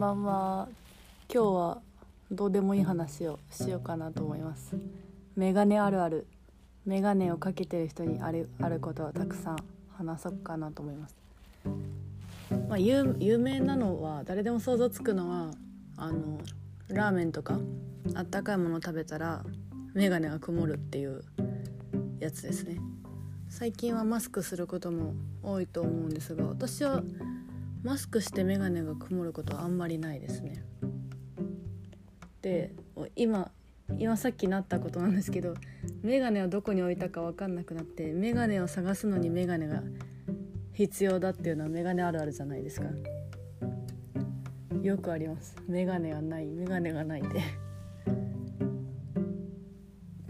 んばんは。今日はどうでもいい話をしようかなと思います。メガネあるある。メガネをかけてる人にあるあることはたくさん話そうかなと思います。まあ、有有名なのは誰でも想像つくのはあのラーメンとかあったかいもの食べたらメガネが曇るっていうやつですね。最近はマスクすることも多いと思うんですが私はマスクして眼鏡が曇ることはあんまりないですね。で今今さっきなったことなんですけど眼鏡をどこに置いたか分かんなくなって眼鏡を探すのに眼鏡が必要だっていうのは眼鏡あるあるじゃないですか。よくあります。眼鏡がない眼鏡がないで。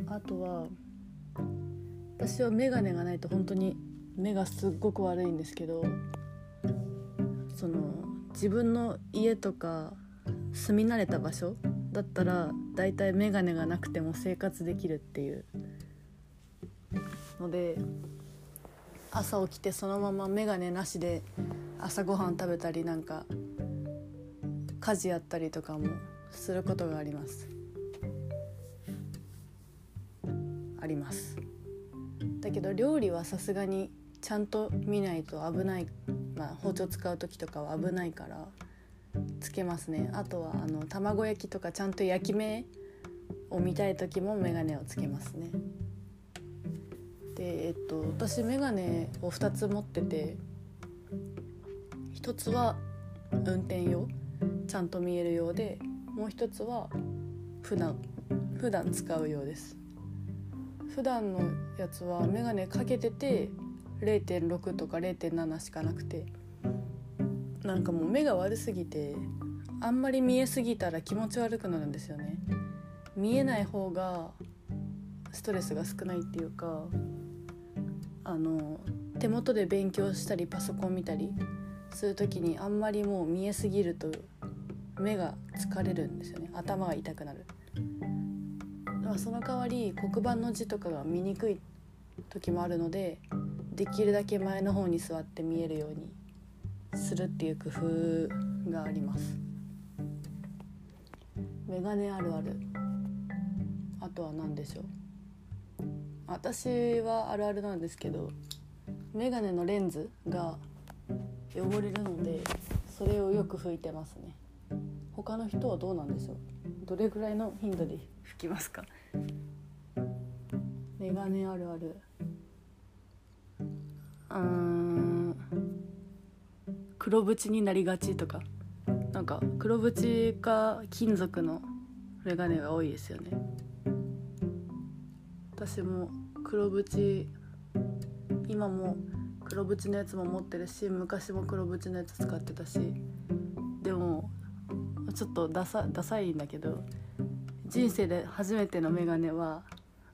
あとは私は眼鏡がないと本当に目がすっごく悪いんですけどその自分の家とか住み慣れた場所だったらだいたい眼鏡がなくても生活できるっていうので朝起きてそのまま眼鏡なしで朝ごはん食べたりなんか家事やったりとかもすることがあります。あります。だけど料理はさすがにちゃんと見ないと危ないまあ、包丁使う時とかは危ないからつけますね。あとはあの卵焼きとかちゃんと焼き目を見たい時も眼鏡をつけますね。でえっと私眼鏡を2つ持ってて1つは運転用ちゃんと見えるようでもう1つは普段普段使うようです。普段のやつは眼鏡かけてて0.6とか0.7しかなくて。なんかもう目が悪すぎてあんまり見えすぎたら気持ち悪くなるんですよね。見えない方がストレスが少ないっていうかあの手元で勉強したりパソコン見たりする時にあんまりもう見えすぎると目が疲れるんですよね。頭が痛くなる。だからその代わり黒板の字とかが見にくい時もあるのでできるだけ前の方に座って見えるようにするっていう工夫があります。メガネあるある。あとは何でしょう。私はあるあるなんですけどメガネのレンズが汚れるのでそれをよく拭いてますね。他の人はどうなんでしょう。どれぐらいの頻度で拭きますか。メガネあるある。うん黒縁になりがちとかなんか黒縁か金属のメガネが多いですよね。私も黒縁今も黒縁のやつも持ってるし昔も黒縁のやつ使ってたしでもちょっとダサダサいんだけど人生で初めてのメガネは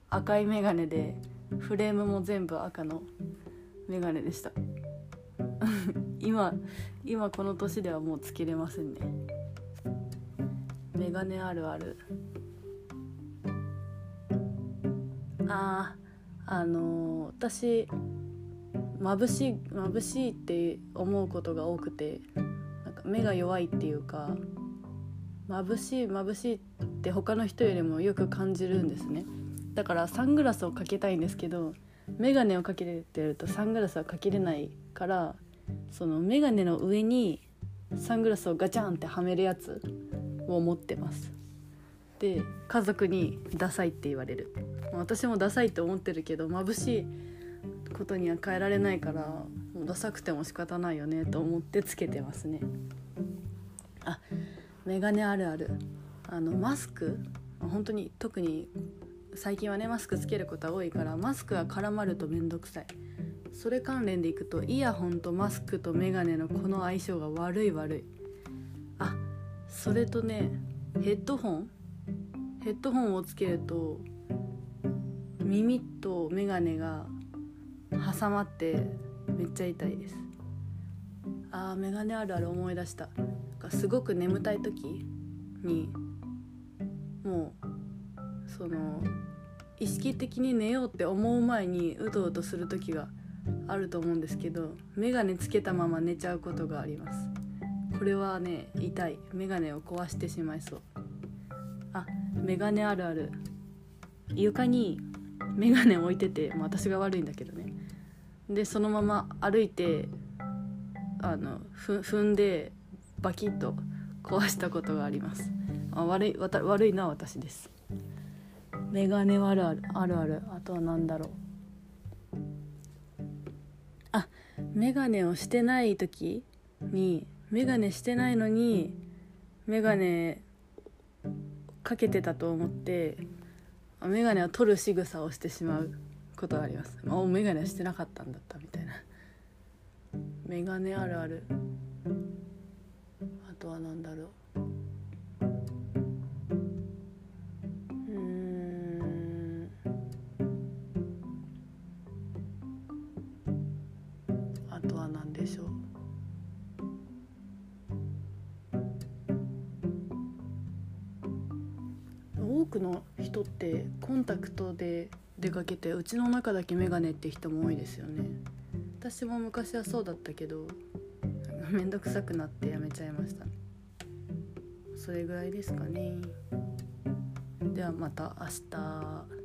赤いメガネでフレームも全部赤のメガネでした。今今この年ではもうつけれませんね。メガネあるある。あーあのー、私眩しい眩しいって思うことが多くてなんか目が弱いっていうか眩しい眩しいって他の人よりもよく感じるんですね。だからサングラスをかけたいんですけど眼鏡をかけてるとサングラスはかけれないからその眼鏡の上にサングラスをガチャンってはめるやつを持ってます。で家族にダサいって言われる。私もダサいって思ってるけど眩しいことには変えられないからもうダサくても仕方ないよねと思ってつけてますね。あメガネあるある。あのマスク本当に特に最近はねマスクつけることは多いからマスクが絡まると面倒くさい。それ関連でいくとイヤホンとマスクとメガネのこの相性が悪い悪い。あそれとねヘッドホン？ヘッドホンをつけると耳とメガネが挟まってめっちゃ痛いです。あーメガネあるある思い出した。すごく眠たい時にもうその意識的に寝ようって思う前にうとうとする時があると思うんですけど眼鏡つけたまま寝ちゃうことがあります。これはね痛い。メガネを壊してしまいそう。あメガネあるある。床にメガネ置いてて、まあ、私が悪いんだけどね。でそのまま歩いてあのふ踏んでバキッと壊したことがあります。あ悪いわた悪いのは私です。メガネあるあるあるある。あとは何だろう。あメガネをしてない時にメガネしてないのにメガネかけてたと思ってメガネを取る仕草をしてしまうことがあります。あメガネしてなかったんだったみたいな。メガネあるある。あとは何だろう。くの人ってコンタクトで出かけてうちの中だけメガネって人も多いですよね。私も昔はそうだったけど めんどくさくなってやめちゃいました。それぐらいですかね。ではまた明日。